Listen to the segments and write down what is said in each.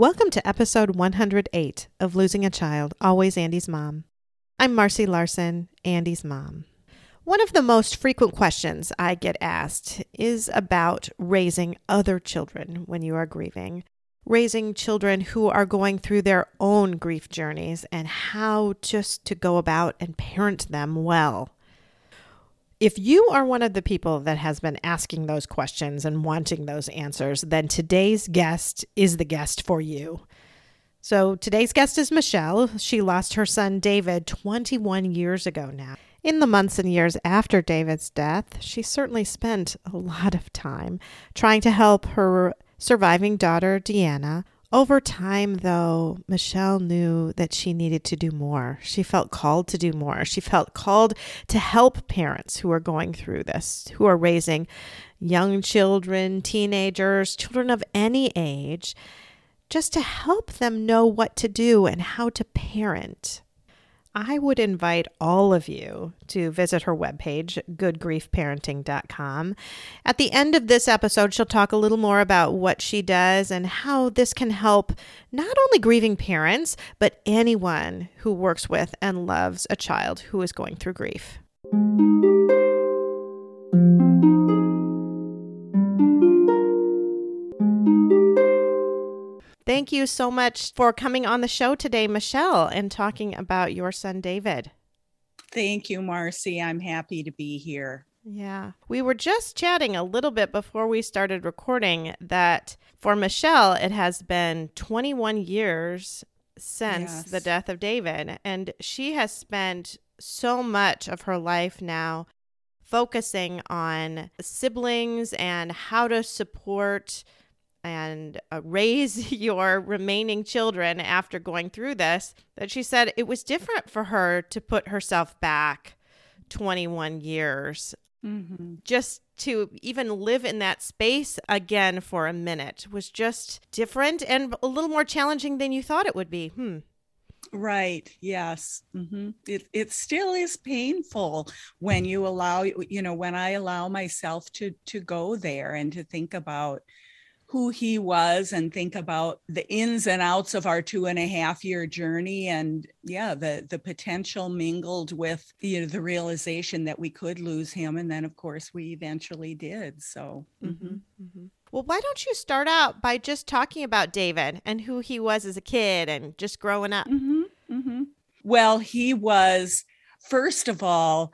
Welcome to episode 108 of Losing a Child, Always Andy's Mom. I'm Marcy Larson, Andy's mom. One of the most frequent questions I get asked is about raising other children when you are grieving, raising children who are going through their own grief journeys, and how just to go about and parent them well. If you are one of the people that has been asking those questions and wanting those answers, then today's guest is the guest for you. So today's guest is Michelle. She lost her son David 21 years ago now. In the months and years after David's death, she certainly spent a lot of time trying to help her surviving daughter, Deanna, over time, though, Michelle knew that she needed to do more. She felt called to do more. She felt called to help parents who are going through this, who are raising young children, teenagers, children of any age, just to help them know what to do and how to parent. I would invite all of you to visit her webpage, goodgriefparenting.com. At the end of this episode, she'll talk a little more about what she does and how this can help not only grieving parents, but anyone who works with and loves a child who is going through grief. Thank you so much for coming on the show today, Michelle, and talking about your son, David. Thank you, Marcy. I'm happy to be here. Yeah. We were just chatting a little bit before we started recording that for Michelle, it has been 21 years since yes. the death of David. And she has spent so much of her life now focusing on siblings and how to support and uh, raise your remaining children after going through this that she said it was different for her to put herself back 21 years. Mm-hmm. just to even live in that space again for a minute was just different and a little more challenging than you thought it would be. Hmm. Right. Yes. Mm-hmm. it, it still is painful when you allow you know when i allow myself to to go there and to think about who he was and think about the ins and outs of our two and a half year journey and yeah the the potential mingled with you know the realization that we could lose him and then of course we eventually did so mm-hmm. Mm-hmm. mm-hmm. well why don't you start out by just talking about david and who he was as a kid and just growing up mm-hmm. Mm-hmm. well he was first of all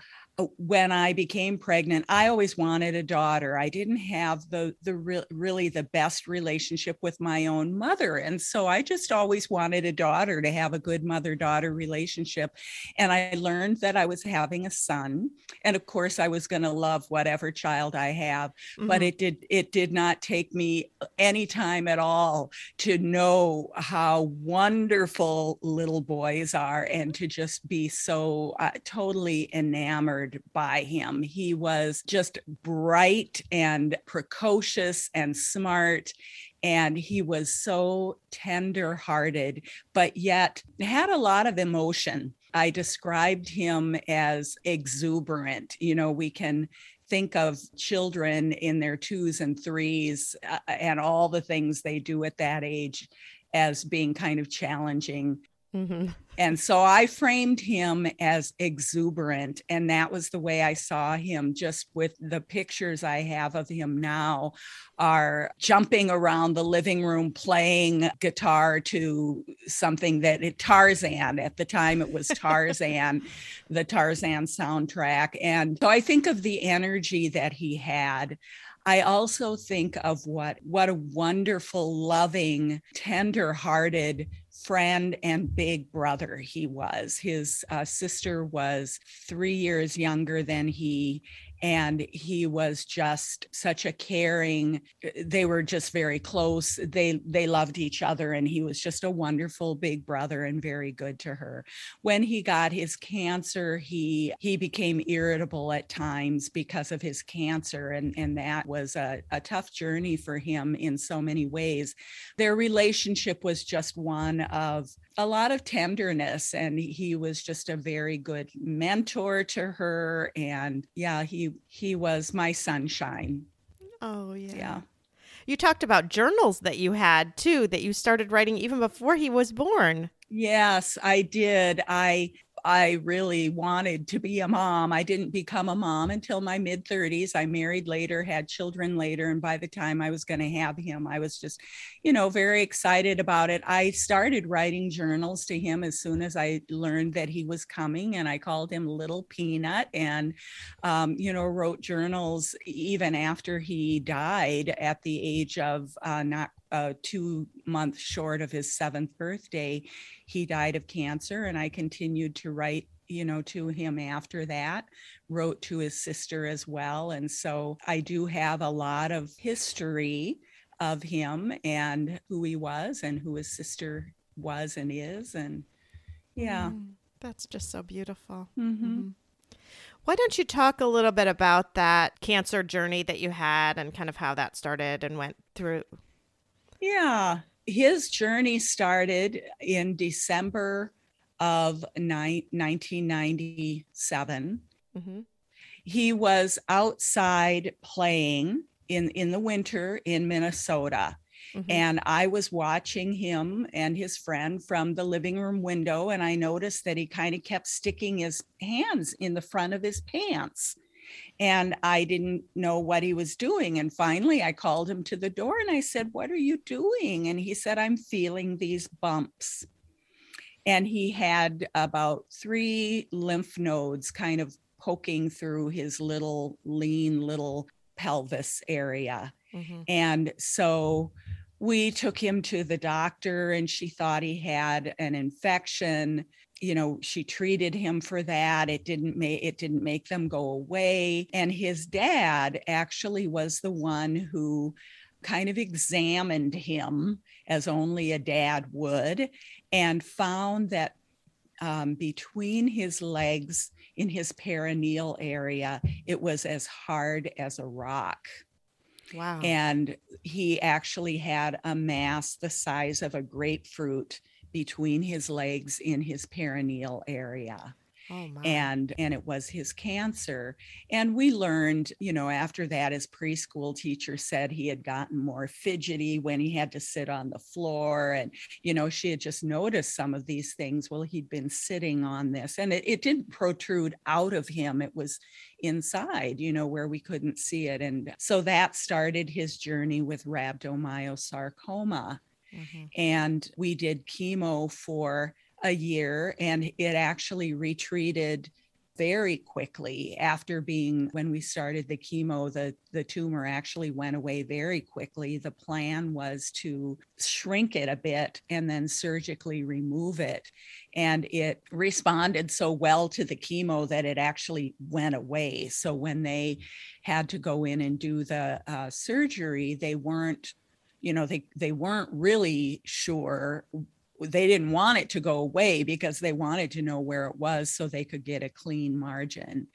when I became pregnant, I always wanted a daughter. I didn't have the the re- really the best relationship with my own mother, and so I just always wanted a daughter to have a good mother daughter relationship. And I learned that I was having a son, and of course, I was going to love whatever child I have. Mm-hmm. But it did it did not take me any time at all to know how wonderful little boys are, and to just be so uh, totally enamored by him. He was just bright and precocious and smart. And he was so tender hearted, but yet had a lot of emotion. I described him as exuberant. You know, we can think of children in their twos and threes uh, and all the things they do at that age as being kind of challenging. Mm-hmm. And so I framed him as exuberant. And that was the way I saw him, just with the pictures I have of him now are jumping around the living room playing guitar to something that it Tarzan. At the time, it was Tarzan, the Tarzan soundtrack. And so I think of the energy that he had. I also think of what what a wonderful, loving, tender-hearted friend and big brother he was. His uh, sister was three years younger than he, and he was just such a caring uh, they were just very close they they loved each other and he was just a wonderful big brother and very good to her. When he got his cancer he he became irritable at times because of his cancer and and that was a, a tough journey for him in so many ways. Their relationship was just one of a lot of tenderness and he was just a very good mentor to her and yeah he he was my sunshine. Oh yeah. Yeah. You talked about journals that you had too that you started writing even before he was born. Yes i did. I I really wanted to be a mom. I didn't become a mom until my mid 30s. I married later, had children later. And by the time I was going to have him, I was just, you know, very excited about it. I started writing journals to him as soon as I learned that he was coming. And I called him Little Peanut and, um, you know, wrote journals even after he died at the age of uh, not uh, two months short of his seventh birthday, he died of cancer. And I continued to write, you know, to him after that, wrote to his sister as well. And so I do have a lot of history of him and who he was and who his sister was and is. And yeah. Mm, that's just so beautiful. Mm-hmm. Mm-hmm. Why don't you talk a little bit about that cancer journey that you had and kind of how that started and went through? Yeah, his journey started in December of ni- 1997. Mm-hmm. He was outside playing in, in the winter in Minnesota. Mm-hmm. And I was watching him and his friend from the living room window, and I noticed that he kind of kept sticking his hands in the front of his pants and I didn't know what he was doing. And finally, I called him to the door and I said, What are you doing? And he said, I'm feeling these bumps. And he had about three lymph nodes kind of poking through his little lean little pelvis area. Mm-hmm. And so we took him to the doctor and she thought he had an infection you know she treated him for that it didn't make it didn't make them go away and his dad actually was the one who kind of examined him as only a dad would and found that um, between his legs in his perineal area it was as hard as a rock. Wow. And he actually had a mass the size of a grapefruit between his legs in his perineal area. Oh, and and it was his cancer and we learned you know after that his preschool teacher said he had gotten more fidgety when he had to sit on the floor and you know she had just noticed some of these things well he'd been sitting on this and it, it didn't protrude out of him it was inside you know where we couldn't see it and so that started his journey with rhabdomyosarcoma Mm-hmm. And we did chemo for a year and it actually retreated very quickly after being when we started the chemo the the tumor actually went away very quickly the plan was to shrink it a bit and then surgically remove it and it responded so well to the chemo that it actually went away so when they had to go in and do the uh, surgery they weren't you know they they weren't really sure. They didn't want it to go away because they wanted to know where it was so they could get a clean margin.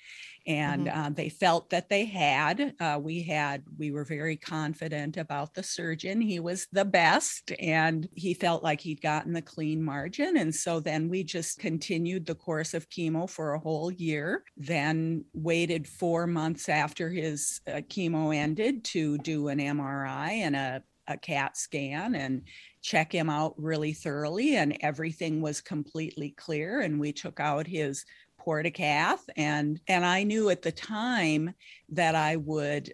And mm-hmm. uh, they felt that they had uh, we had we were very confident about the surgeon. He was the best and he felt like he'd gotten the clean margin. And so then we just continued the course of chemo for a whole year then waited four months after his uh, chemo ended to do an mri and a a CAT scan and check him out really thoroughly. And everything was completely clear. And we took out his portacath. And, and I knew at the time that I would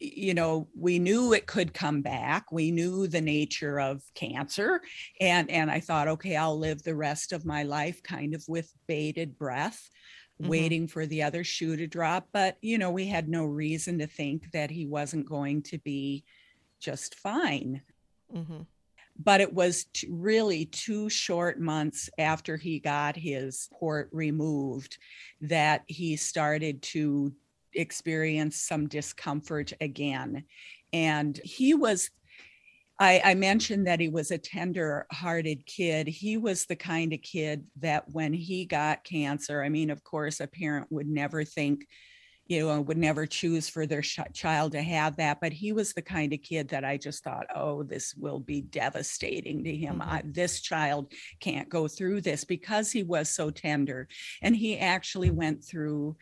you know we knew it could come back we knew the nature of cancer and and i thought okay i'll live the rest of my life kind of with bated breath mm-hmm. waiting for the other shoe to drop but you know we had no reason to think that he wasn't going to be just fine. Mm-hmm. But it was t- really two short months after he got his port removed that he started to experience some discomfort again. And he was I, I, mentioned that he was a tender hearted kid. He was the kind of kid that when he got cancer, I mean, of course, a parent would never think, you know, would never choose for their sh- child to have that. But he was the kind of kid that I just thought, oh, this will be devastating to him. Mm-hmm. I, this child can't go through this because he was so tender. And he actually went through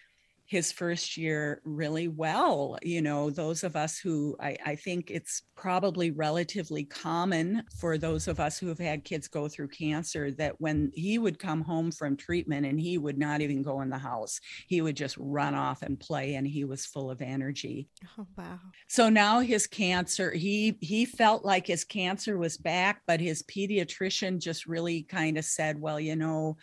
his first year really well. You know, those of us who I, I, think it's probably relatively common for those of us who have had kids go through cancer that when he would come home from treatment and he would not even go in the house, he would just run off and play and he was full of energy. Oh, wow. So now his cancer, he he felt like his cancer was back, but his pediatrician just really kind of said, well, you know,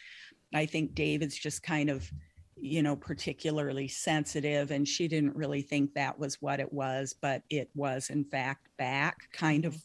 I think David's just kind of you know, particularly sensitive. And she didn't really think that was what it was, but it was, in fact, back kind of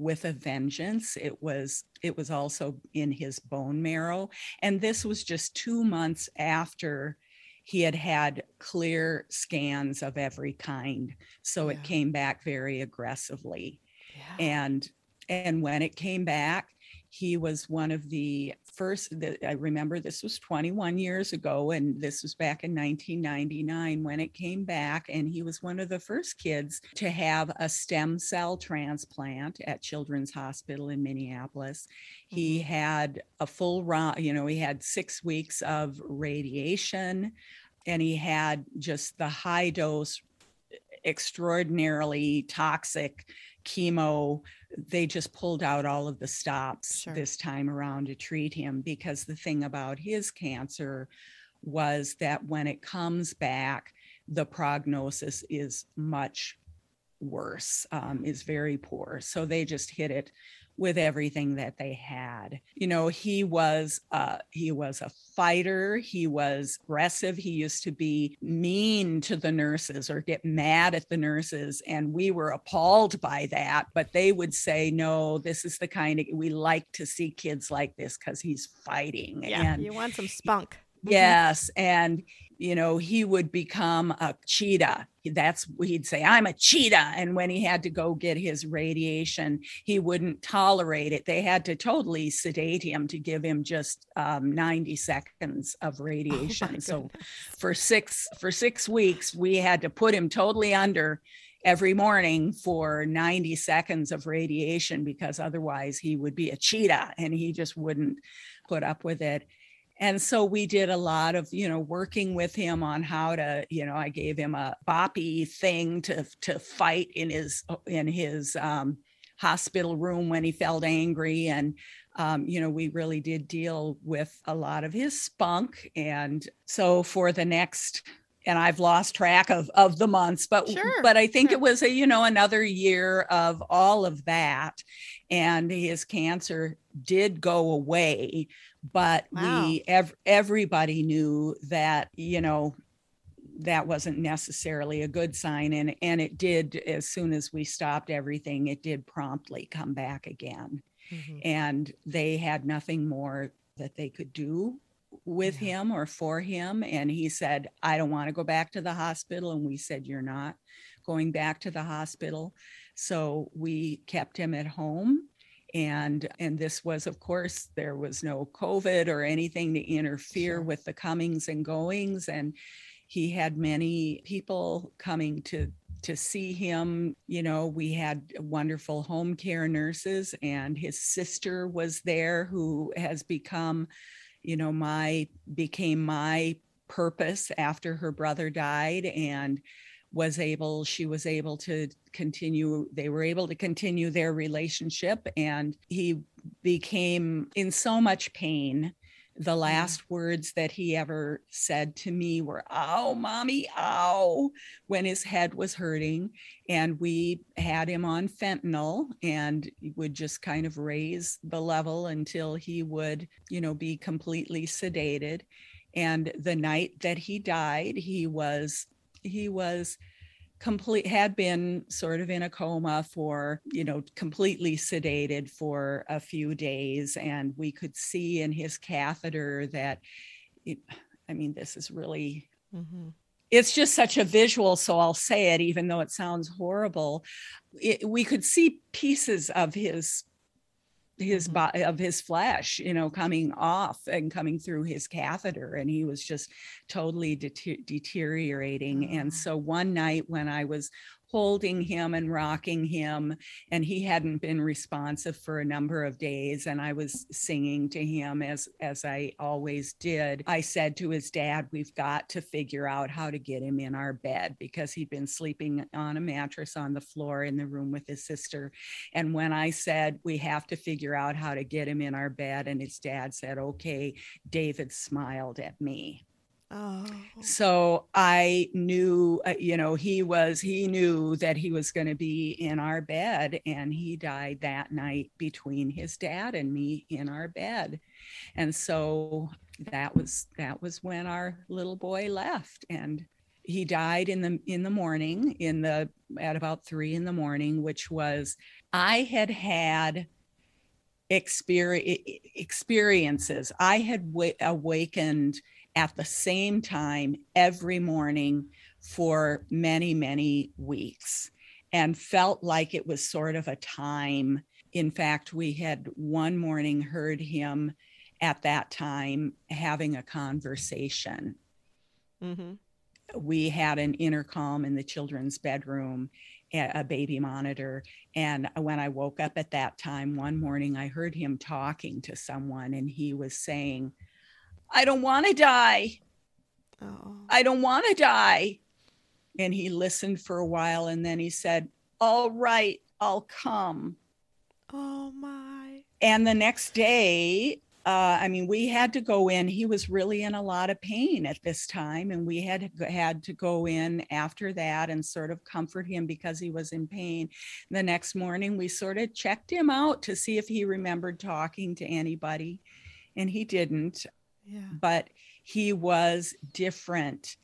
with a vengeance it was it was also in his bone marrow and this was just two months after he had had clear scans of every kind so yeah. it came back very aggressively yeah. and and when it came back he was one of the first i remember this was 21 years ago and this was back in 1999 when it came back and he was one of the first kids to have a stem cell transplant at children's hospital in minneapolis mm-hmm. he had a full run you know he had six weeks of radiation and he had just the high dose extraordinarily toxic chemo they just pulled out all of the stops sure. this time around to treat him because the thing about his cancer was that when it comes back the prognosis is much worse um, is very poor so they just hit it with everything that they had. You know, he was uh, he was a fighter. He was aggressive. He used to be mean to the nurses or get mad at the nurses, and we were appalled by that. But they would say, "No, this is the kind of we like to see kids like this because he's fighting." Yeah, and you want some spunk. Yes. And, you know, he would become a cheetah. That's he'd say, I'm a cheetah. And when he had to go get his radiation, he wouldn't tolerate it. They had to totally sedate him to give him just um, 90 seconds of oh radiation. Oh so for six for six weeks, we had to put him totally under every morning for 90 seconds of radiation because otherwise he would be a cheetah and he just wouldn't put up with it and so we did a lot of you know working with him on how to you know i gave him a boppy thing to to fight in his in his um, hospital room when he felt angry. And um, you know we really did deal with a lot of his spunk. And so for the next and I've lost track of of the months, but sure, but I think sure. it was a you know another year of all of that, and his cancer did go away, but wow. we ev- everybody knew that you know that wasn't necessarily a good sign and and it did as soon as we stopped everything it did promptly come back again mm-hmm. and they had nothing more that they could do with yeah. him or for him and he said i don't want to go back to the hospital and we said you're not going back to the hospital so we kept him at home and and this was of course there was no covid or anything to interfere sure. with the comings and goings and he had many people coming to to see him you know we had wonderful home care nurses and his sister was there who has become you know my became my purpose after her brother died and was able she was able to continue they were able to continue their relationship and he became in so much pain. The mm-hmm. last words that he ever said to me were ow mommy ow when his head was hurting and we had him on fentanyl and would just kind of raise the level until he would you know be completely sedated. And the night that he died he was he was complete had been sort of in a coma for you know completely sedated for a few days and we could see in his catheter that it, i mean this is really mm-hmm. it's just such a visual so i'll say it even though it sounds horrible it, we could see pieces of his his Mhm. body of his flesh you know coming off and coming through his catheter and he was just totally dete- deteriorating and so one night when i was holding him and rocking him and he hadn't been responsive for a number of days and i was singing to him as as i always did. I said to his dad we've got to figure out how to get him in our bed because he'd been sleeping on a mattress on the floor in the room with his sister. And when i said we have to figure out how to get him in our bed and his dad said okay david smiled at me Oh. so i knew uh, you know he was he knew that he was going to be in our bed and he died that night between his dad and me in our bed and so that was that was when our little boy left and he died in the in the morning in the at about three in the morning which was i had had experience experiences i had wa- awakened at the same time every morning for many, many weeks and felt like it was sort of a time. In fact, we had one morning heard him at that time having a conversation. Mm-hmm. We had an intercom in the children's bedroom, a a baby monitor. And when I woke up at that time, one morning, I heard him talking to someone and he was saying, I don't want to die. Oh. I don't want to die. And he listened for a while and then he said, All right, I'll come. oh my. And the next day, uh, I mean, we had to go in. He was really in a lot of pain at this time, and we had had to go in after that and sort of comfort him because he was in pain. The next morning, we sort of checked him out to see if he remembered talking to anybody, and he didn't. Yeah. but he was different.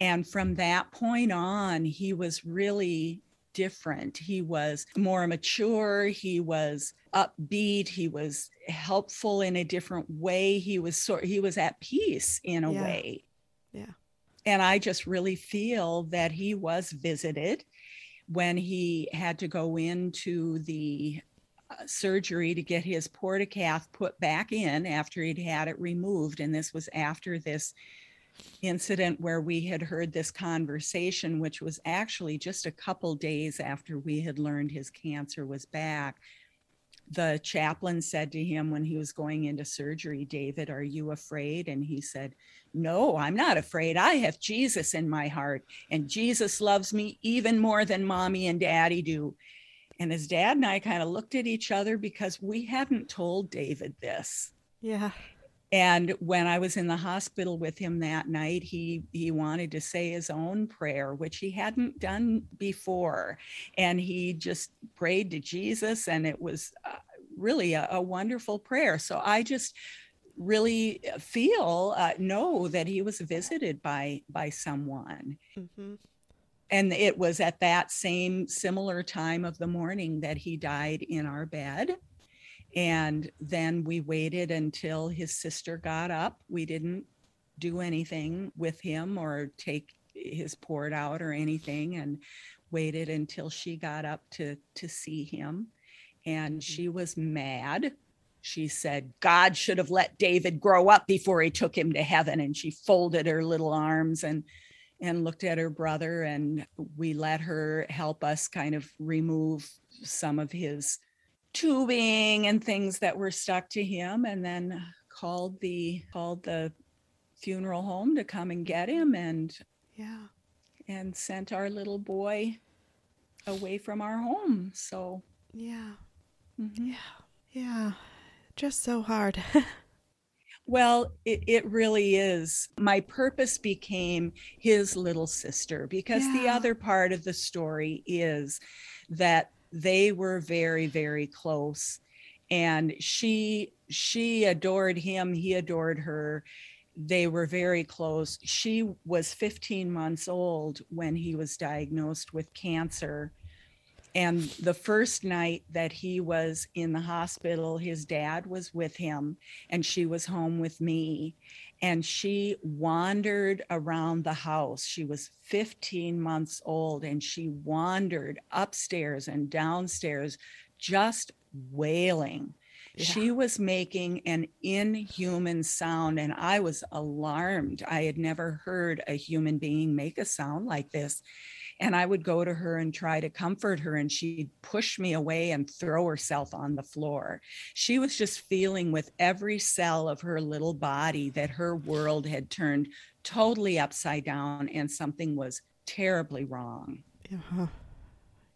And from that point on, he was really different. He was more mature, he was upbeat, he was helpful in a different way. He was sort he was at peace in a Yeah. way. Yeah. And I just really feel that he was visited when he had to go into the surgery to get his portacath put back in after he'd had it removed. And this was after this incident where we had heard this conversation, which was actually just a couple days after we had learned his cancer was back. The chaplain said to him when he was going into surgery, David, are you afraid? And he said, No, I'm not afraid. I have Jesus in my heart, and Jesus loves me even more than mommy and daddy do. And his dad and I kind of looked at each other because we hadn't told David this. Yeah. And when I was in the hospital with him that night, he he wanted to say his own prayer, which he hadn't done before, and he just prayed to Jesus, and it was uh, really a, a wonderful prayer. So I just really feel uh, know that he was visited by by someone Mm-hmm. And it was at that same similar time of the morning that he died in our bed. And then we waited until his sister got up. We didn't do anything with him or take his port out or anything and waited until she got up to to see him. And mm-hmm. she was mad. She said god should have let david grow up before he took him to heaven. And she folded her little arms and and looked at her brother and we let her help us kind of remove some of his tubing and things that were stuck to him and then called the called the funeral home to come and get him and Yeah. and sent our little boy away from our home so Yeah. mhm. Yeah. Yeah. Just so hard. Well, it, it really is. My purpose became his little sister because the other part of the story is that they were very, very close. And she she adored him, he adored her. They were very close. She was 15 months old when he was diagnosed with cancer. And the first night that he was in the hospital, his dad was with him, and she was home with me. And she wandered around the house. She was 15 months old, and she wandered upstairs and downstairs, just wailing. Yeah. She was making an inhuman sound, and I was alarmed. I had never heard a human being make a sound like this. And I would go to her and try to comfort her, and she'd push me away and throw herself on the floor. She was just feeling with every cell of her little body that her world had turned totally upside down and something was terribly wrong. Uh-huh.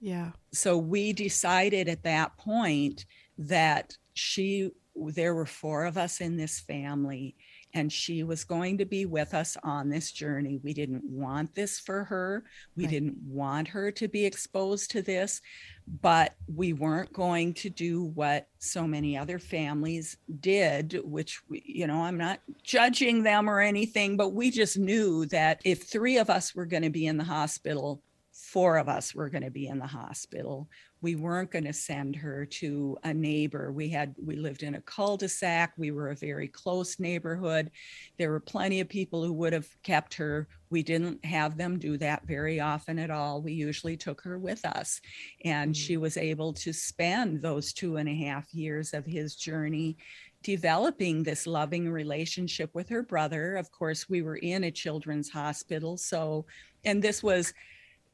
Yeah. So we decided at that point that she, there were four of us in this family, and she was going to be with us on this journey. We didn't want this for her. We right. didn't want her to be exposed to this, but we weren't going to do what so many other families did, which, you know, I'm not judging them or anything, but we just knew that if three of us were going to be in the hospital, four of us were going to be in the hospital we weren't going to send her to a neighbor. We had we lived in a cul-de-sac. We were a very close neighborhood. There were plenty of people who would have kept her. We didn't have them do that very often at all. We usually took her with us. And mm-hmm. she was able to spend those two and a half years of his journey developing this loving relationship with her brother. Of course we were in a children's hospital so and this was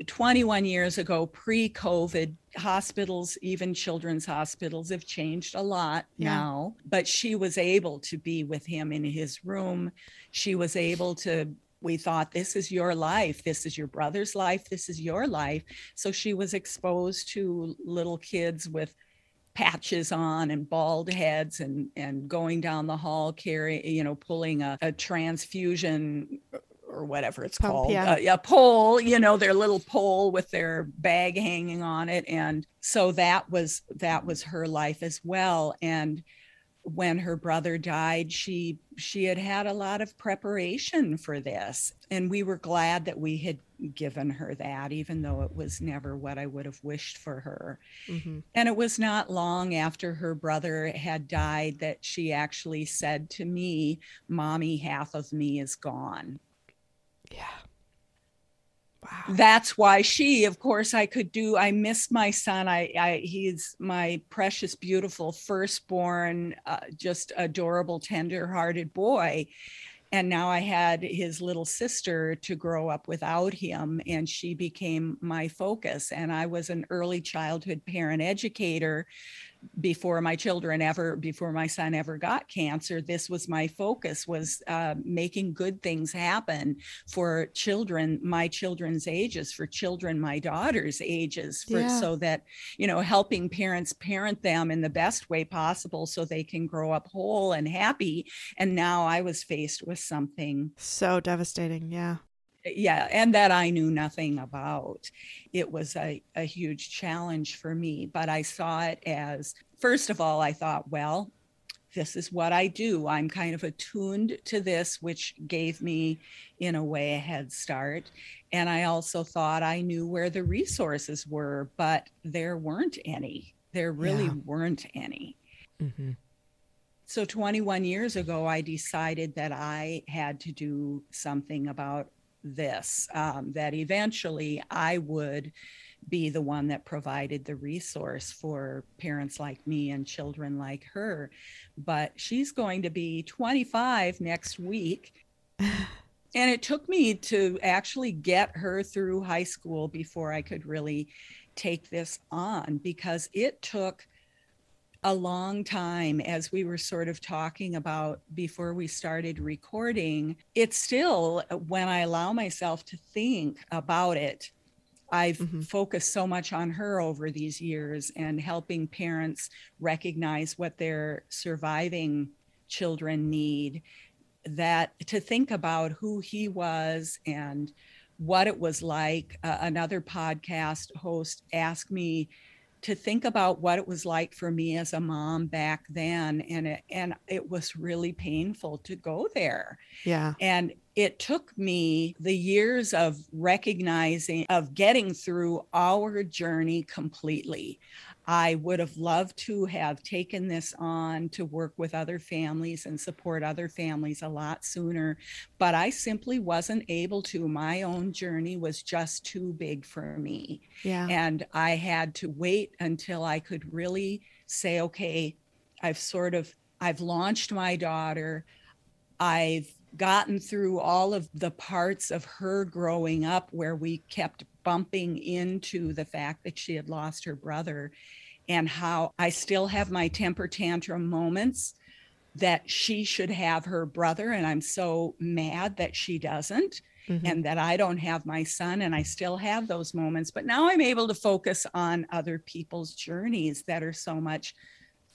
21 years ago, pre COVID, hospitals, even children's hospitals, have changed a lot yeah. now. But she was able to be with him in his room. She was able to, we thought, this is your life. This is your brother's life. This is your life. So she was exposed to little kids with patches on and bald heads and and going down the hall carrying you know pulling a, a transfusion or whatever it's Pump, called yeah. Uh, a pole you know their little pole with their bag hanging on it. And so that was that was her life as well. And when her brother died she she had had a lot of preparation for this. And we were glad that we had given her that even though it was never what i would have wished for her. Mm-hmm. and it was not long after her brother had died that she actually said to me mommy half of me is gone yeah. Wow. That's why she, of course, I could do. I miss my son. I, I he's my precious, beautiful firstborn, uh, just adorable, tender-hearted boy. And now I had his little sister to grow up without him, and she became my focus. And I was an early childhood parent educator before my children ever before my son ever got cancer this was my focus was uh, making good things happen for children my children's ages for children my daughter's ages for, yeah. so that you know helping parents parent them in the best way possible so they can grow up whole and happy and now i was faced with something so devastating yeah yeah, and that I knew nothing about. It was a, a huge challenge for me, but I saw it as first of all, I thought, well, this is what I do. I'm kind of attuned to this, which gave me, in a way, a head start. And I also thought I knew where the resources were, but there weren't any. There really yeah. weren't any. Mm-hmm. So 21 years ago, I decided that I had to do something about this, um, that eventually I would be the one that provided the resource for parents like me and children like her. But she's going to be 25 next week. and it took me to actually get her through high school before I could really take this on because it took a long time as we were sort of talking about before we started recording it's still when i allow myself to think about it i've mm-hmm. focused so much on her over these years and helping parents recognize what their surviving children need that to think about who he was and what it was like uh, another podcast host asked me to think about what it was like for me as a mom back then and it, and it was really painful to go there yeah and it took me the years of recognizing, of getting through our journey completely. I would have loved to have taken this on to work with other families and support other families a lot sooner, but I simply wasn't able to. My own journey was just too big for me. Yeah. And I had to wait until I could really say, okay, I've sort of I've launched my daughter. I've gotten through all of the parts of her growing up where we kept bumping into the fact that she had lost her brother and how I still have my temper tantrum moments that she should have her brother and I'm so mad that she doesn't mm-hmm. and that I don't have my son and I still have those moments but now I'm able to focus on other people's journeys that are so much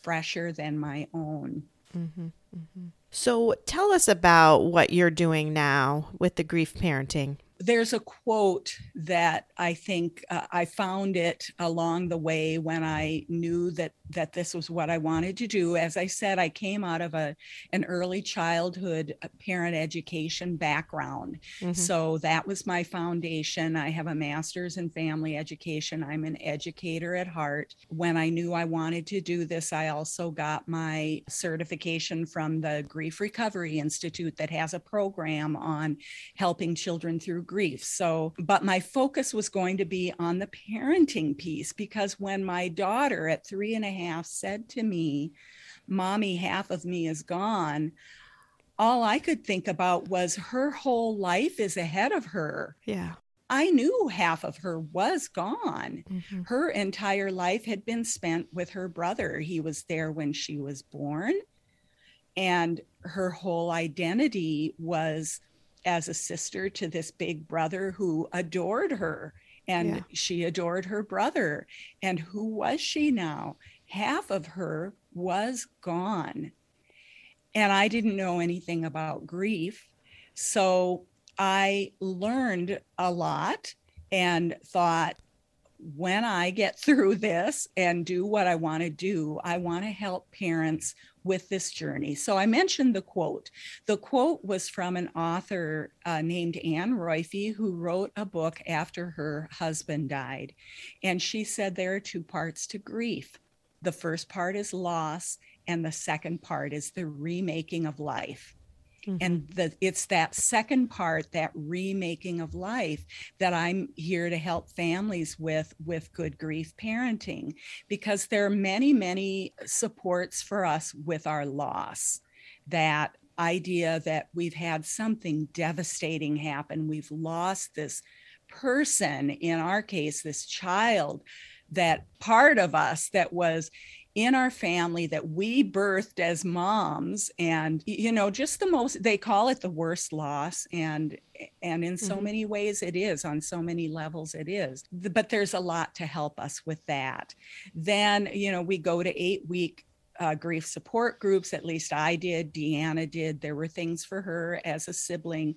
fresher than my own. Mm-hmm, mm-hmm. So tell us about what you're doing now with the grief parenting there's a quote that I think uh, I found it along the way when I knew that that this was what I wanted to do. As I said, I came out of a an early childhood uh, parent education background, mm-hmm. so that was my foundation. I have a master's in family education. I'm an educator at heart. When I knew I wanted to do this, I also got my certification from the Grief Recovery Institute that has a program on helping children through grief. So, but my focus was going to be on the parenting piece because when my daughter at three and a half said to me, Mommy, half of me is gone, all I could think about was her whole life is ahead of her. Yeah. I knew half of her was gone. Mm-hmm. Her entire life had been spent with her brother. He was there when she was born. And her whole identity was as a sister to this big brother who adored her and yeah. she adored her brother. And who was she now? Half of her was gone. And I didn't know anything about grief. So I learned a lot and thought, when I get through this and do what I want to do, I want to help parents with this journey. So I mentioned the quote. The quote was from an author uh, named Anne Roiphe, who wrote a book after her husband died. And she said there are two parts to grief the first part is loss, and the second part is the remaking of life. Mm-hmm. And the, it's that second part, that remaking of life, that I'm here to help families with with good grief parenting, because there are many, many supports for us with our loss. That idea that we've had something devastating happen, we've lost this person, in our case, this child, that part of us that was in our family that we birthed as moms and you know just the most they call it the worst loss and and in so mm-hmm. many ways it is on so many levels it is. But there's a lot to help us with that. Then you know we go to 8 week uh, grief support groups at least i did deanna did. There were things for her as a sibling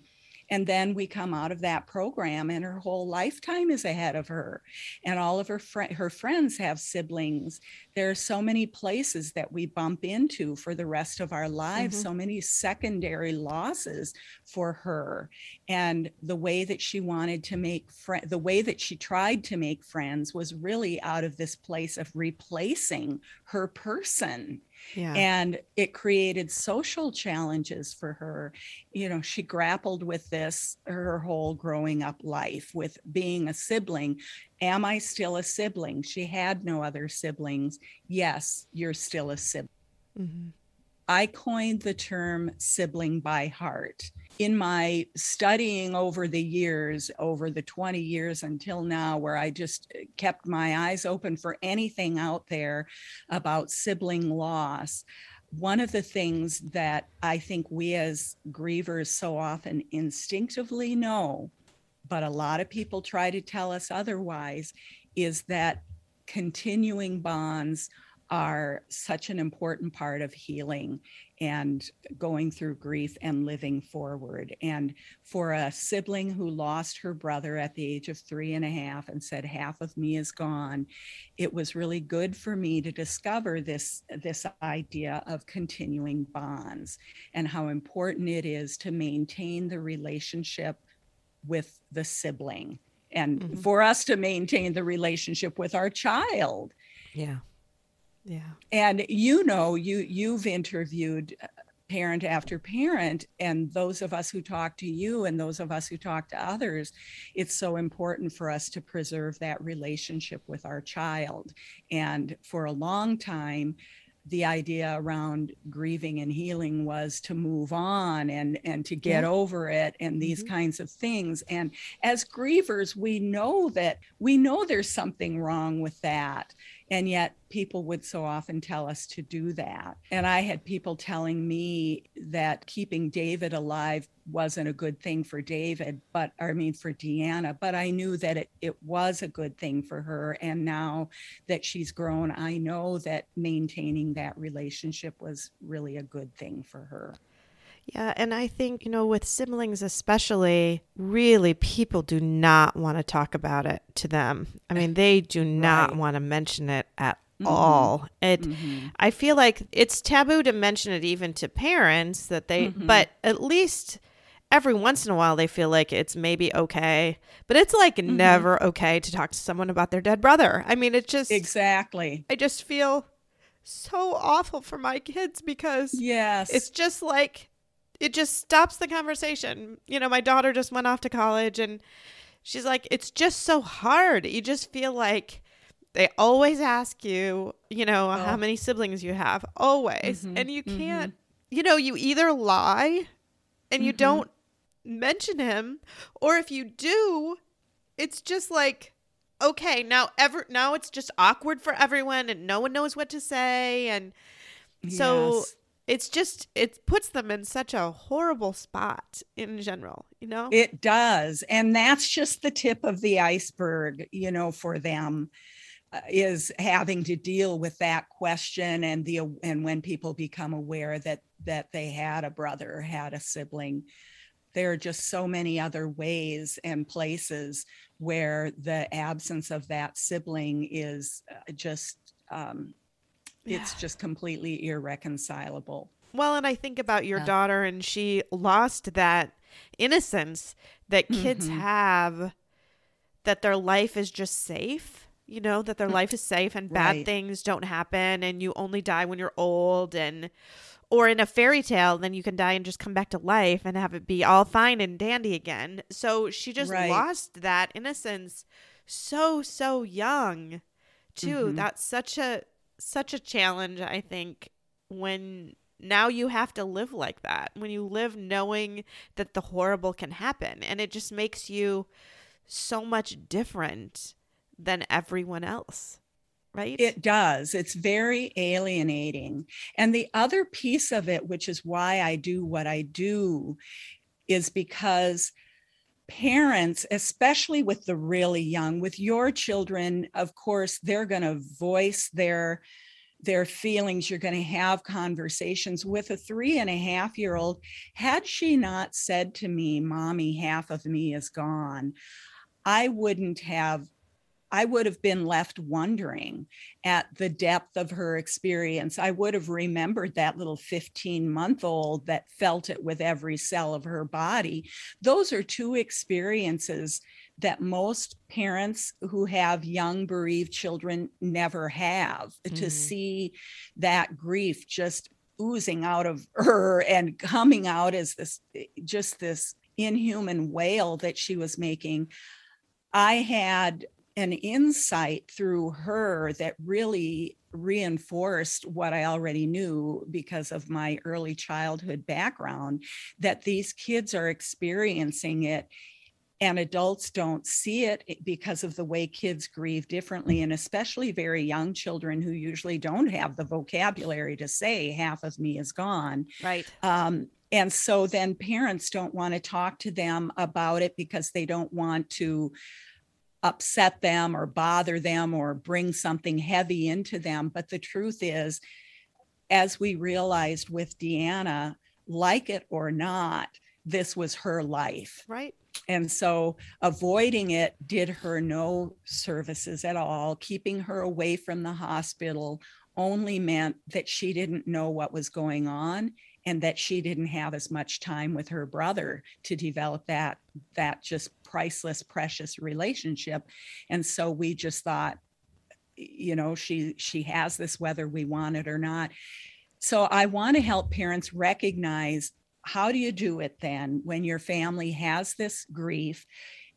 and then we come out of that program and her whole lifetime is ahead of her and all of her fr- her friends have siblings there are so many places that we bump into for the rest of our lives mm-hmm. so many secondary losses for her and the way that she wanted to make friends the way that she tried to make friends was really out of this place of replacing her person yeah. And it created social challenges for her. You know, she grappled with this her whole growing up life with being a sibling. Am I still a sibling? She had no other siblings. Yes, you're still a sibling. Mm-hmm. I coined the term sibling by heart. In my studying over the years, over the 20 years until now, where I just uh, kept my eyes open for anything out there about sibling loss, one of the things that I think we as grievers so often instinctively know, but a lot of people try to tell us otherwise, is that continuing bonds are such an important part of healing and going through grief and living forward. And for a sibling who lost her brother at the age of three and a half and said, half of me is gone, it was really good for me to discover this, this idea of continuing bonds and how important it is to maintain the relationship with the sibling and mm-hmm. for us to maintain the relationship with our child. Yeah. Yeah. And you know, you you've interviewed uh, parent after parent and those of us who talk to you and those of us who talk to others it's so important for us to preserve that relationship with our child and for a long time the idea around grieving and healing was to move on and and to get yeah. over it and these mm-hmm. kinds of things and as grievers we know that we know there's something wrong with that and yet people would so often tell us to do that. And I had people telling me that keeping David alive wasn't a good thing for David, but I mean for Deanna, but I knew that it, it was a good thing for her. And now that she's grown, I know that maintaining that relationship was really a good thing for her. Yeah, and I think, you know, with siblings especially, really people do not want to talk about it to them. I mean, they do not right. want to mention it at mm-hmm. all. It mm-hmm. I feel like it's taboo to mention it even to parents that they mm-hmm. but at least every once in a while they feel like it's maybe okay, but it's like mm-hmm. never okay to talk to someone about their dead brother. I mean, it just Exactly. I just feel so awful for my kids because yes it's just like it just stops the conversation. You know, my daughter just went off to college and she's like, it's just so hard. You just feel like they always ask you, you know, oh. how many siblings you have, always. Mm-hmm, and you can't, mm-hmm. you know, you either lie and mm-hmm. you don't mention him, or if you do, it's just like, okay, now ever now it's just awkward for everyone and no one knows what to say and so yes it's just it puts them in such a horrible spot in general you know? It does and that's just the tip of the iceberg you know for them uh, is having to deal with that question and the and when people become aware that that they had a brother had a sibling. There are just so many other ways and places where the absence of that sibling is uh, just um, it's just completely irreconcilable. Well, and I think about your yeah. daughter, and she lost that innocence that kids mm-hmm. have, that their life is just safe, you know, that their life is safe and bad right. things don't happen, and you only die when you're old, and or in a fairy tale, then you can die and just come back to life and have it be all fine and dandy again. So she just right. lost that innocence so, so young, too. Mm-hmm. That's such a such a challenge, I think, when now you have to live like that. When you live knowing that the horrible can happen. And it just makes you so much different than everyone else. Right? It does. It's very alienating. And the other piece of it, which is why I do what I do, is because parents, especially with the really young, with your children, of course, they're going to voice their their feelings. You're going to have conversations with a three and a half year old. Had she not said to me mommy half of me is gone i wouldn't have I would have been left wondering at the depth of her experience. I would have remembered that little 15 month old that felt it with every cell of her body. Those are two experiences that most parents who have young bereaved children never have mm-hmm. to see that grief just oozing out of her and coming out as this just this inhuman wail that she was making i had an insight through her that really reinforced what I already knew because of my early childhood background that these kids are experiencing it and adults don't see it because of the way kids grieve differently and especially very young children who usually don't have the vocabulary to say half of me is gone. Right. Um, and so then parents don't want to talk to them about it because they don't want to upset them or bother them or bring something heavy into them. But the truth is, as we realized with Deanna, like it or not, this was her life. Right. And so avoiding it did her no services at all. Keeping her away from the hospital only meant that she didn't know what was going on and that she didn't have as much time with her brother to develop that that just priceless precious relationship. And so we just thought you know she she has this whether we want it or not. So i want to help parents recognize how do you do it then when your family has this grief?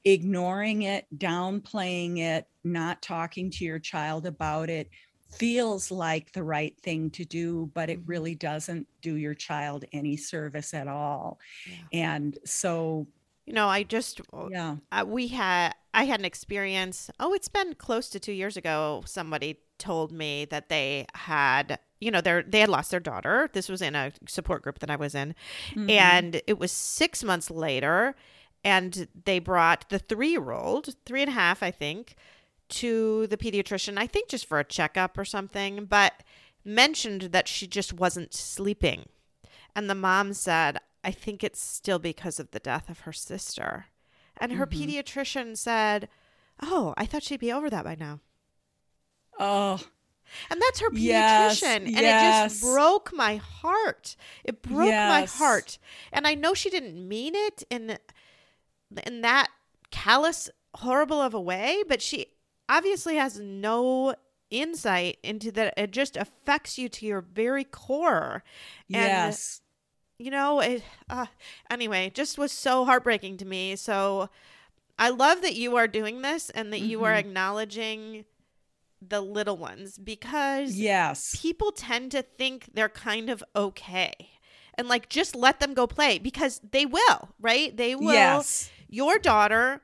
Ignoring it downplaying it not talking to your child about it feels like the right thing to do, but it mm-hmm. really doesn't do your child any service at all. Yeah. And so, you know, I just, uh, yeah, uh, we had, I had an experience. Oh, it's been close to two years ago. Somebody told me that they had, you know, they they had lost their daughter. This was in a support group that I was in, mm-hmm. and it was six months later, and they brought the three year old, three and a half, I think, to the pediatrician, I think just for a checkup or something, but mentioned that she just wasn't sleeping. And the mom said, I think it's still because of the death of her sister. And her mm-hmm. pediatrician said, Oh, I thought she'd be over that by now. Oh. And that's her pediatrician. Yes, and yes. it just broke my heart. It broke yes. my heart. And I know she didn't mean it in in that callous horrible of a way, but she obviously has no insight into that it just affects you to your very core. And, yes. You know, it uh, anyway, just was so heartbreaking to me. So I love that you are doing this and that mm-hmm. you are mm-hmm. acknowledging the little ones because yes people tend to think they're kind of okay and like just let them go play because they will right they will yes. your daughter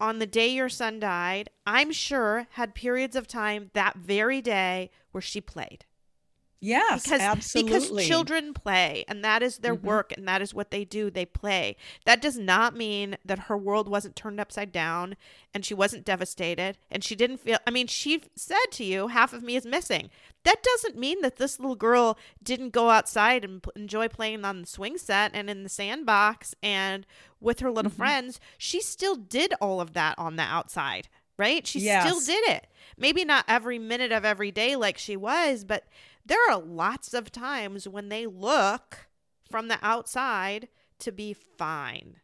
on the day your son died, I'm sure had periods of time that very day where she played. Yes, because, absolutely. Because children play, and that is their mm-hmm. work, and that is what they do. They play. That does not mean that her world wasn't turned upside down and she wasn't devastated and she didn't feel. I mean, she said to you, half of me is missing. That doesn't mean that this little girl didn't go outside and p- enjoy playing on the swing set and in the sandbox and with her little mm-hmm. friends. She still did all of that on the outside right? She yes. still did it. Maybe not every minute of every day like she was, but there are lots of times when they look from the outside to be fine.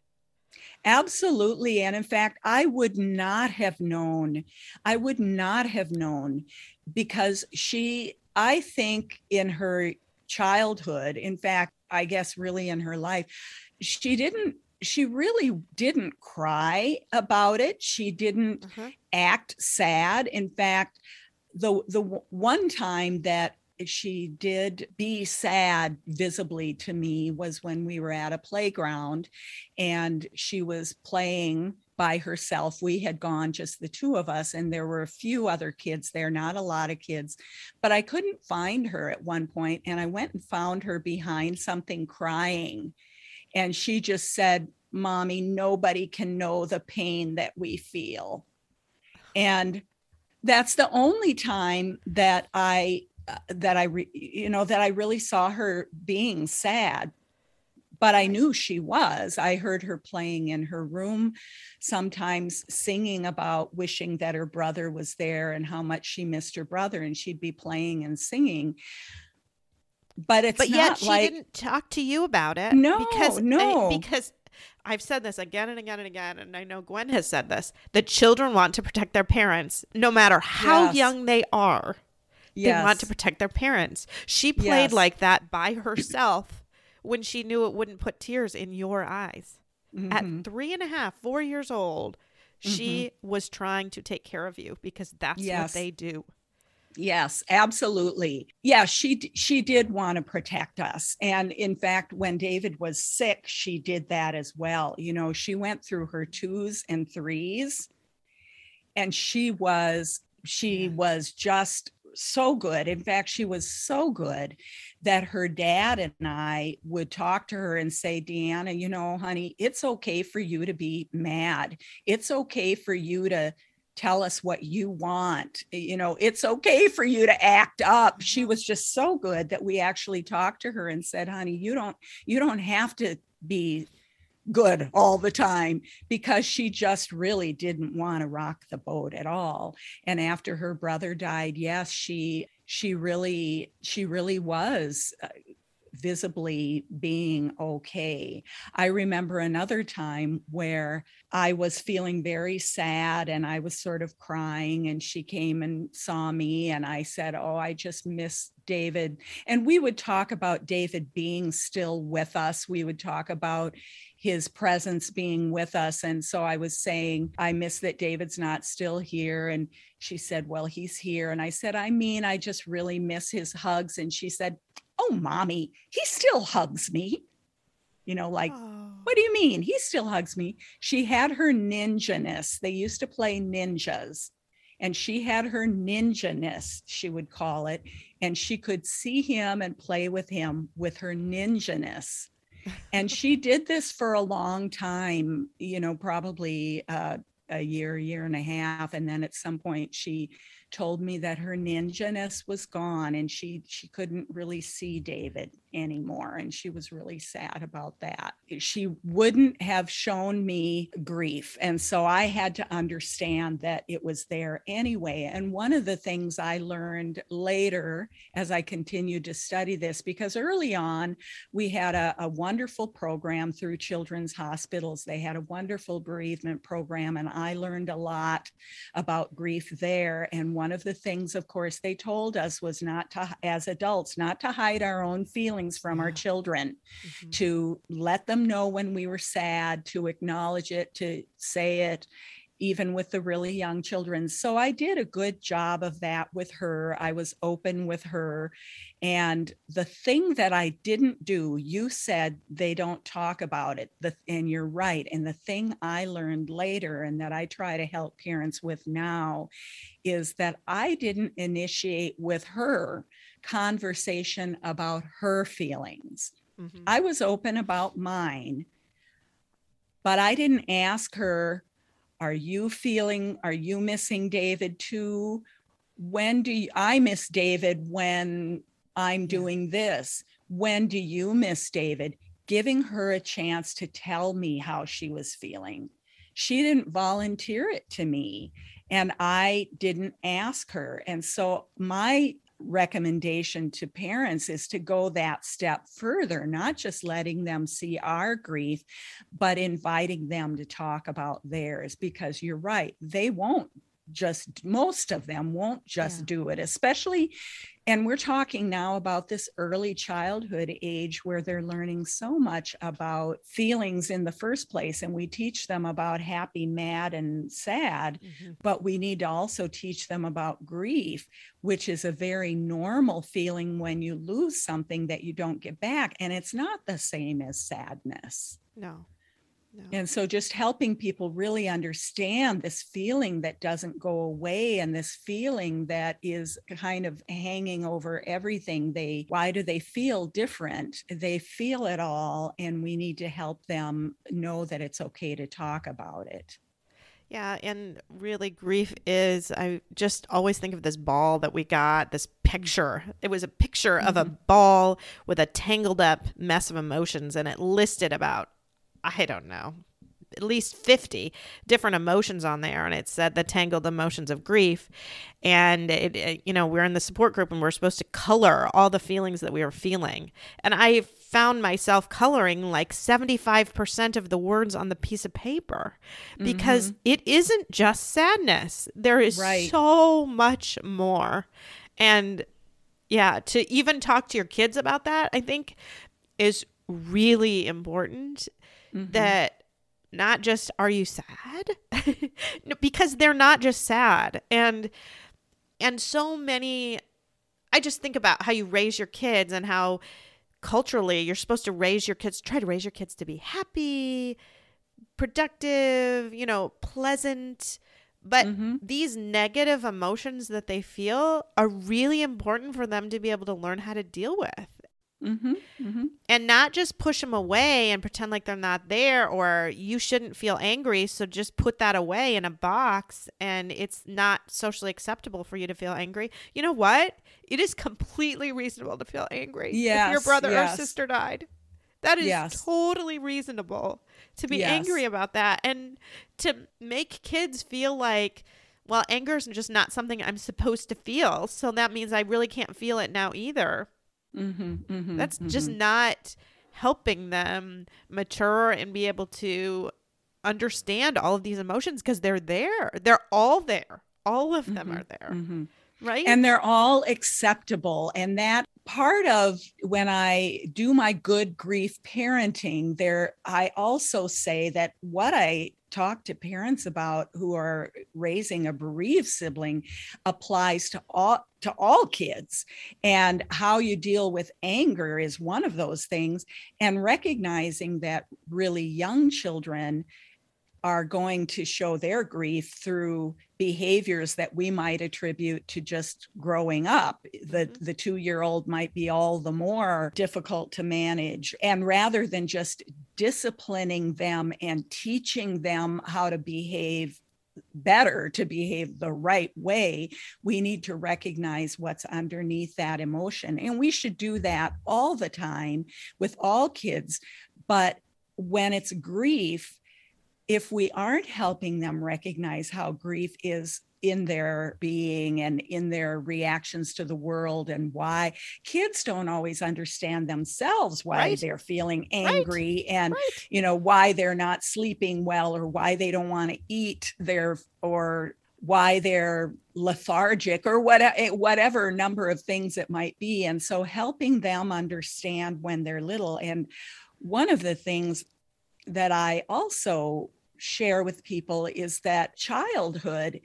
Absolutely. And in fact, I would not have known, I would not have known because she, I think in her childhood, in fact, I guess really in her life, she didn't she really didn't cry about it she didn't uh-huh. act sad in fact the the one time that she did be sad visibly to me was when we were at a playground and she was playing by herself. We had gone just the two of us, and there were a few other kids there, not a lot of kids, but I couldn't find her at one point, And I went and found her behind something crying. And she just said, Mommy, nobody can know the pain that we feel. And that's the only time that I that I, re, you know, that I really saw her being sad. But I knew she was. I heard her playing in her room, sometimes singing about wishing that her brother was there and how much she missed her brother, and she'd be playing and singing. But it's but yet she like, didn't talk to you about it. No, because eh, no, because I've said this again and again and again, and I know Gwen has said this that children want to protect their parents no matter how yes. young they are. Yes. They want to protect their parents. She played yes. like that by herself when she knew it wouldn't put tears in your eyes. Mm-hmm. At three and a half, four years old, she mm-hmm. was trying to take care of you because that's yes. what they do. Yes, absolutely. Yeah, she she did want to protect us. And in fact, when David was sick, she did that as well. You know, she went through her twos and threes and she was she was just so good. In fact, she was so good that her dad and I would talk to her and say, Deanna, you know, honey, it's okay for you to be mad. It's okay for you to tell us what you want you know it's okay for you to act up she was just so good that we actually talked to her and said honey you don't you don't have to be good all the time because she just really didn't want to rock the boat at all. And after her brother died yes she she really she really was uh, visibly being okay i remember another time where i was feeling very sad and i was sort of crying and she came and saw me and i said oh i just miss david and we would talk about david being still with us we would talk about his presence being with us. And so I was saying, I miss that David's not still here. And she said, Well, he's here. And I said, I mean, I just really miss his hugs. And she said, Oh, mommy, he still hugs me. You know, like, Oh. what do you mean? He still hugs me. She had her ninja-ness. They used to play ninjas. And she had her ninja-ness, she would call it. And she could see him and play with him with her ninja-ness and she did this for a long time you know probably uh, a year year and a half and then at some point she told me that her ninja-ness was gone and she she couldn't really see david anymore and she was really sad about that. She wouldn't have shown me grief and so i had to understand that it was there anyway. And one of the things i learned later as i continued to study this because early on we had a, a wonderful program through children's hospitals. They had a wonderful bereavement program and i learned a lot about grief there. And one of the things of course they told us was not to as adults not to hide our own feelings from our Yeah. children Mhm. to let them know when we were sad to acknowledge it to say it even with the really young children so i did a good job of that with her i was open with her and the thing that I didn't do, you said they don't talk about it. The, and you're right. And the thing I learned later and that I try to help parents with now is that I didn't initiate with her conversation about her feelings. Mhm. I was open about mine, but I didn't ask her, Are you feeling, are you missing David too? When do you, I miss David when I'm doing this? When do you miss David? Giving her a chance to tell me how she was feeling. She didn't volunteer it to me, and I didn't ask her. And so, my recommendation to parents is to go that step further, not just letting them see our grief, but inviting them to talk about theirs because you're right, they won't just most of them won't just Yeah. do it especially and we're talking now about this early childhood age where they're learning so much about feelings in the first place and we teach them about happy mad and sad Mhm. but we need to also teach them about grief, which is a very normal feeling when you lose something that you don't get back. And it's not the same as sadness. No. No. And so just helping people really understand this feeling that doesn't go away and this feeling that is kind of hanging over everything. They why do they feel different? They feel it all and we need to help them know that it's okay to talk about it. Yeah, and really, grief is. I just always think of this ball that we got, this picture. It was a picture of a mm-hmm. ball with a tangled up mess of emotions, and it listed about, I don't know, at least 50 different emotions on there. And it said the tangled emotions of grief. And, it, it- you know, we're in the support group and we're supposed to color all the feelings that we are feeling. And I found myself coloring like 75% of the words on the piece of paper because mm-hmm. it isn't just sadness. There is Right. so much more. And yeah, to even talk to your kids about that, I think is really important that not just are you sad? No, because they're not just sad. And and so many i just think about how you raise your kids and how culturally you're supposed to raise your kids try to raise your kids to be happy productive you know pleasant. But Mhm. these negative emotions that they feel are really important for them to be able to learn how to deal with Mm-hmm, mm-hmm. and not just push them away and pretend like they're not there or you shouldn't feel angry so just put that away in a box and it's not socially acceptable for you to feel angry you know what it is completely reasonable to feel angry Yes, if your brother yes. or sister died that is Yes. totally reasonable to be Yes. angry about that and to make kids feel like well anger is just not something i'm supposed to feel so that means i really can't feel it now either Mm-hmm, mm-hmm, that's just mhm. not helping them mature and be able to understand all of these emotions because they're there. They're all there. All of them Mhm, are there, Mhm. Right? and they're all acceptable. And that part of when i do my good grief parenting there i also say that what i talk to parents about who are raising a bereaved sibling applies to all to all kids. And how you deal with anger is one of those things. And recognizing that really young children are going to show their grief through behaviors that we might attribute to just growing up the Mhm. the 2 year old might be all the more difficult to manage. And rather than just disciplining them and teaching them how to behave better to behave the right way we need to recognize what's underneath that emotion. And we should do that all the time with all kids. But when it's grief if we aren't helping them recognize how grief is in their being and in their reactions to the world and why kids don't always understand themselves why Right. they're feeling Right. angry and right. you know why they're not sleeping well or why they don't want to eat their or why they're lethargic or whatever eh, whatever number of things it might be and so helping them understand when they're little and one of the things that I also share with people is that childhood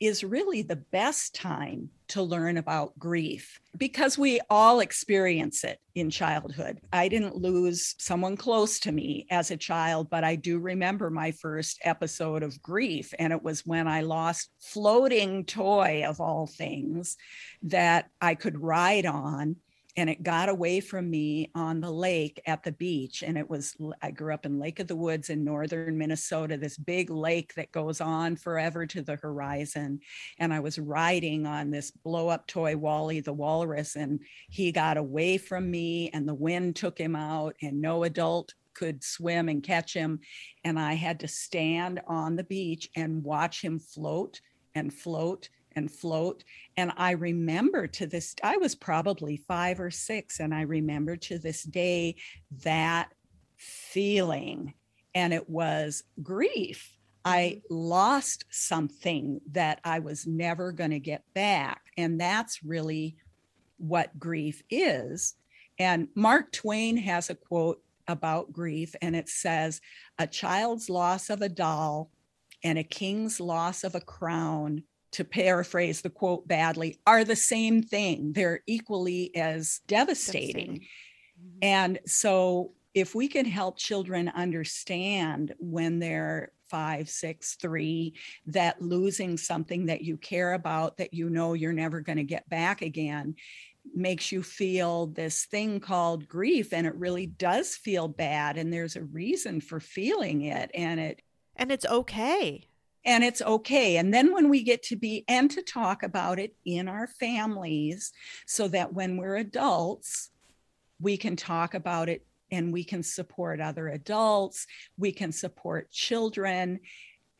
is really the best time to learn about grief because we all experience it in childhood. I didn't lose someone close to me as a child, but I do remember my first episode of grief. And it was when I lost floating toy of all things that I could ride on and it got away from me on the lake at the beach and it was i grew up in lake of the woods in northern minnesota this big lake that goes on forever to the horizon and i was riding on this blow up toy wally the walrus and he got away from me and the wind took him out and no adult could swim and catch him and i had to stand on the beach and watch him float and float and float and I remember to this, I was probably five or six, and I remember to this day that feeling. And it was grief. I mm-hmm. lost something that I was never going to get back. And that's really what grief is. And Mark Twain has a quote about grief, and it says, A child's loss of a doll and a king's loss of a crown to paraphrase the quote badly, are the same thing. They're equally as devastating. Devastating. Mhm. And so, if we can help children understand when they're five, six, three, that losing something that you care about, that you know you're never going to get back again, makes you feel this thing called grief. And it really does feel bad. And there's a reason for feeling it. And it And it's okay. And it's okay. And then when we get to be and to talk about it in our families so that when we're adults, we can talk about it and we can support other adults, we can support children.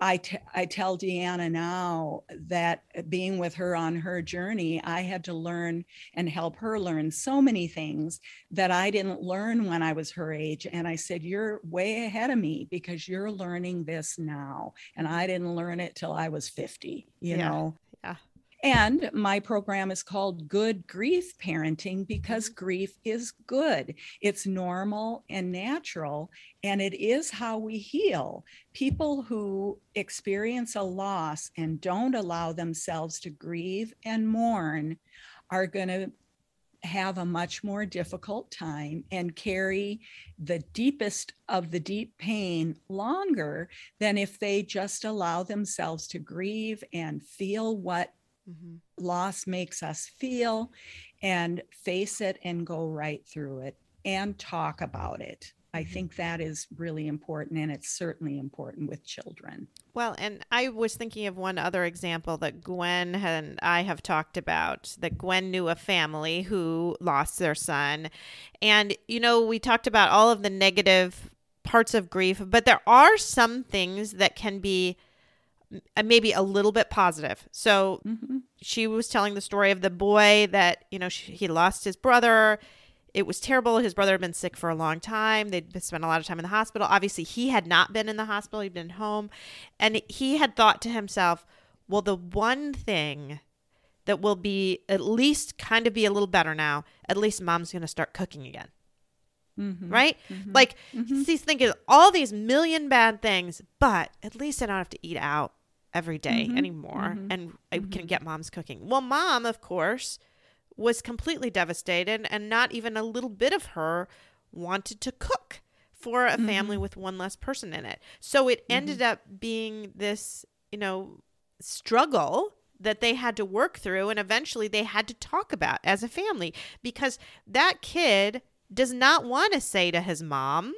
I, t- I tell Deanna now that uh, being with her on her journey, I had to learn and help her learn so many things that I didn't learn when I was her age. And I said, You're way ahead of me because you're learning this now. And I didn't learn it till I was 50, you Yeah, know? yeah. And my program is called Good Grief Parenting because Mm-hmm. grief is good. It's normal and natural, and it is how we heal. People who experience a loss and don't allow themselves to grieve and mourn are going to have a much more difficult time and carry the deepest of the deep pain longer than if they just allow themselves to grieve and feel what Mhm. loss makes us feel and face it and go right through it. and talk about it. I think that is really important, and it's certainly important with children. Well, and I was thinking of one other example that Gwen and I have talked about that Gwen knew a family who lost their son. And, you know, we talked about all of the negative parts of grief, but there are some things that can be maybe a little bit positive. So Mm-hmm. she was telling the story of the boy that, you know, she, he lost his brother it was terrible. His brother had been sick for a long time. They'd spent a lot of time in the hospital. Obviously, he had not been in the hospital, he'd been home. And he had thought to himself, well, the one thing that will be at least kind of be a little better now, at least mom's going to start cooking again. Mm-hmm. Right? Like, he's thinking all these million bad things, but at least I don't have to eat out every day Mhm. anymore Mhm. and I can Mhm. get mom's cooking. Well, mom, of course, was completely devastated and not even a little bit of her wanted to cook for a family Mhm. with one less person in it. So it ended up being this, you know, struggle that they had to work through and eventually they had to talk about as a family because that kid does not want to say to his mom,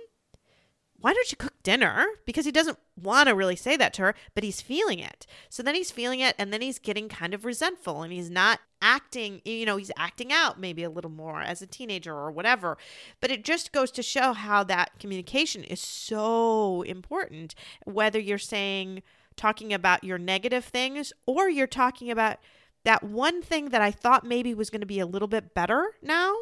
why don't you cook dinner? Because he doesn't want to really say that to her, but he's feeling it. So then he's feeling it and then he's getting kind of resentful and he's not acting, you know, he's acting out maybe a little more as a teenager or whatever. But it just goes to show how that communication is so important, whether you're saying, talking about your negative things or you're talking about that one thing that I thought maybe was going to be a little bit better now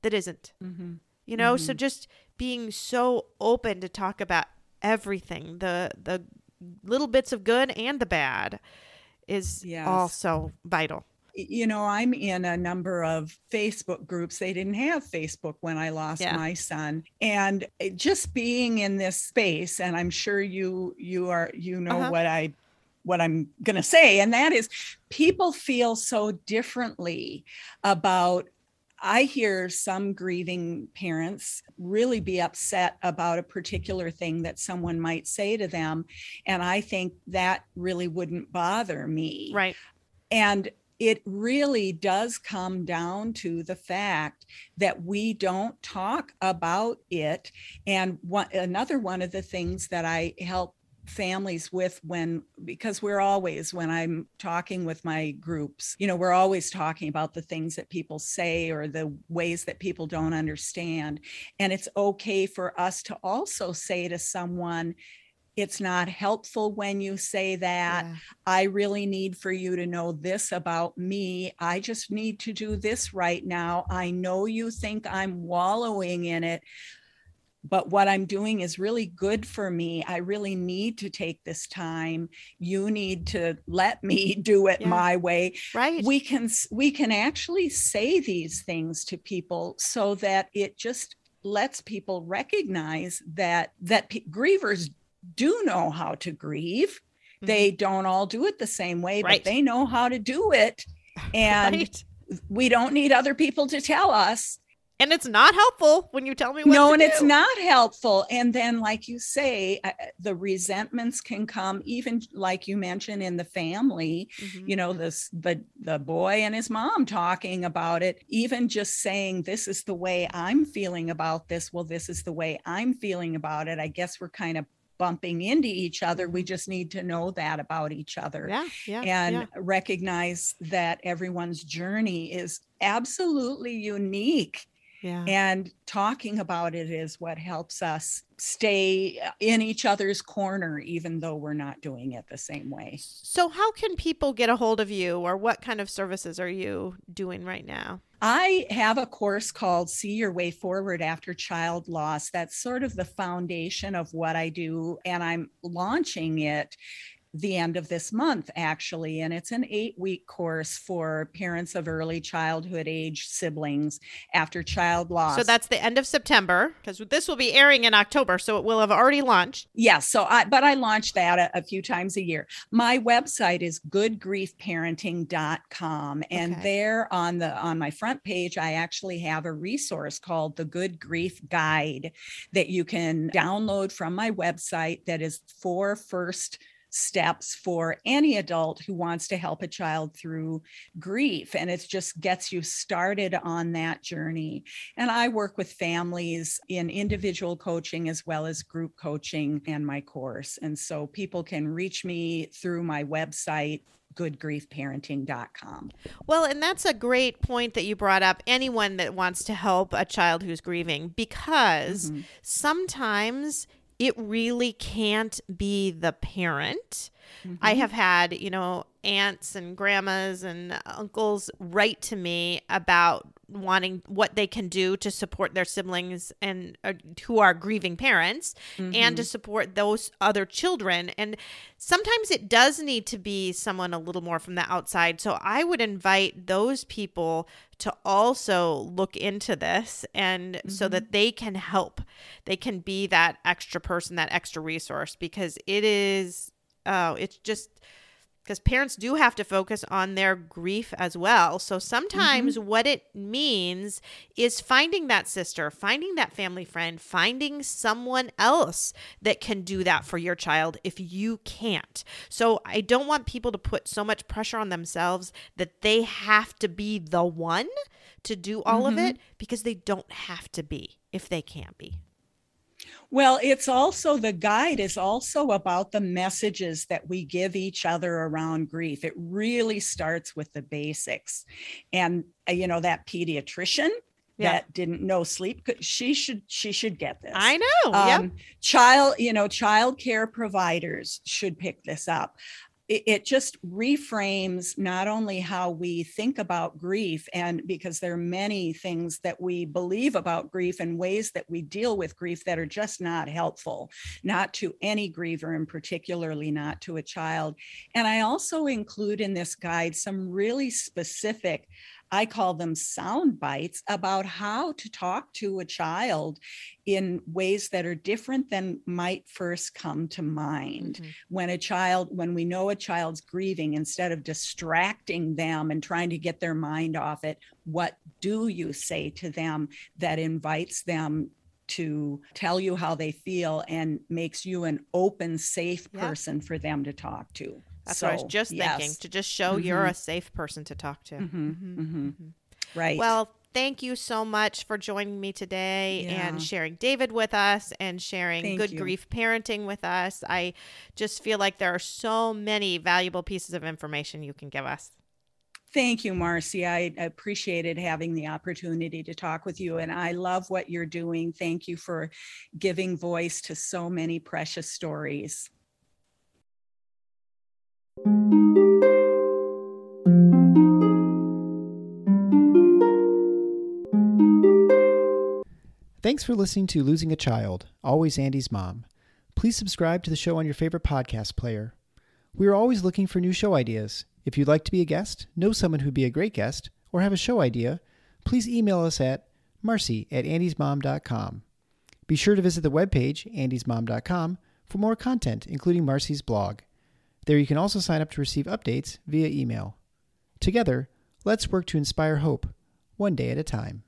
that isn't Mm-hmm. you know so just being so open to talk about everything the the little bits of good and the bad is Yes. also vital you know, I'm in a number of Facebook groups. They didn't have Facebook when I lost Yeah. my son. And just being in this space, and I'm sure you you are you know Uh-huh. what I what I'm gonna say, and that is people feel so differently about I hear some grieving parents really be upset about a particular thing that someone might say to them. And I think that really wouldn't bother me. right And it really does come down to the fact that we don't talk about it. And one, another one of the things that I help families with when because we're always when i'm talking with my groups you know we're always talking about the things that people say or the ways that people don't understand and it's okay for us to also say to someone it's not helpful when you say that Yeah. I really need for you to know this about me. I just need to do this right now. I know you think I'm wallowing in it, but what I'm doing is really good for me. I really need to take this time. You need to let me do it Yeah. my way. right We can we can actually say these things to people so that it just lets people recognize that that pe- grievers do know how to grieve Mhm. they don't all do it the same way Right. but they know how to do it and right we don't need other people to tell us and it's not helpful when you tell me what no and it's not helpful. And then like you say uh, the resentments can come even like you mentioned in the family Mhm. you know this the the boy and his mom talking about it even just saying this is the way i'm feeling about this. Well this is the way i'm feeling about it. I guess we're kind of bumping into each other. We just need to know that about each other yeah yeah and yeah. recognize that everyone's journey is absolutely unique yeah and talking about it is what helps us stay in each other's corner even though we're not doing it the same way so how can people get a hold of you or what kind of services are you doing right now I have a course called See Your Way Forward After Child Loss. That's sort of the foundation of what I do. And I'm launching it the end of this month, actually. And it's an eight week course for parents of early childhood age siblings after child loss. so that's the end of september because this will be airing in october so it will have already launched Yes. So I, but I launch that a, a few times a year. My website is goodgriefparenting.com. And Okay. there on the, on my front page, I actually have a resource called the Good Grief Guide that you can download from my website that is for first steps for any adult who wants to help a child through grief. And it just gets you started on that journey. And I work with families in individual coaching as well as group coaching and my course. And so people can reach me through my website, goodgriefparenting.com. Well, and that's a great point that you brought up. Anyone that wants to help a child who's grieving, because mm-hmm. sometimes it really can't be the parent. Mm-hmm. I have had, you know, aunts and grandmas and uncles write to me about wanting what they can do to support their siblings and uh, who are grieving parents mm-hmm. and to mm-hmm. support those other children and sometimes it does need to be someone a little more from the outside so i would invite those people to also look into this and mm-hmm. so that mm-hmm. they can help they can be that extra person that extra resource because it is oh it's just because parents do have to focus on their grief as well. So sometimes mm-hmm. what it means is finding that sister, finding that family friend, finding someone else that can do that for your child if you can't. So I don't want people to put so much pressure on themselves that they have to be the one to do all mm-hmm. of it because they don't have to be if they can't be. Well, it's also the guide is also about the messages that we give each other around grief. It really starts with the basics. And uh, you know that pediatrician yeah. that didn't know sleep she should she should get this i know um, yep. child you know child care providers should pick this up it, just reframes not only how we think about grief and because there are many things that we believe about grief and ways that we deal with grief that are just not helpful not to any griever and particularly not to a child. And i also include in this guide some really specific I call them sound bites about how to talk to a child in ways that are different than might first come to mind. Mm-hmm. When a child, when we know a child's grieving, instead of distracting them and trying to get their mind off it, what do you say to them that invites them to tell you how they feel and makes you an open, safe person for them to talk to? That's so, what I was just yes. thinking to just show mm-hmm. you're a safe person to talk to. Mm-hmm. mm-hmm. Mm-hmm. Right. Well, thank you so much for joining me today yeah. and sharing David with us and sharing thank good you. grief parenting with us. I just feel like there are so many valuable pieces of information you can give us. Thank you, Marcy. I appreciated having the opportunity to talk with you, and I love what you're doing. Thank you for giving voice to so many precious stories. Thanks for listening to Losing a Child, Always Andy's Mom. Please subscribe to the show on your favorite podcast player. We are always looking for new show ideas. If you'd like to be a guest, know someone who'd be a great guest, or have a show idea, please email us at marcy at andysmom.com. Be sure to visit the webpage, andysmom.com, for more content, including Marcy's blog. There you can also sign up to receive updates via email. Together, let's work to inspire hope, one day at a time.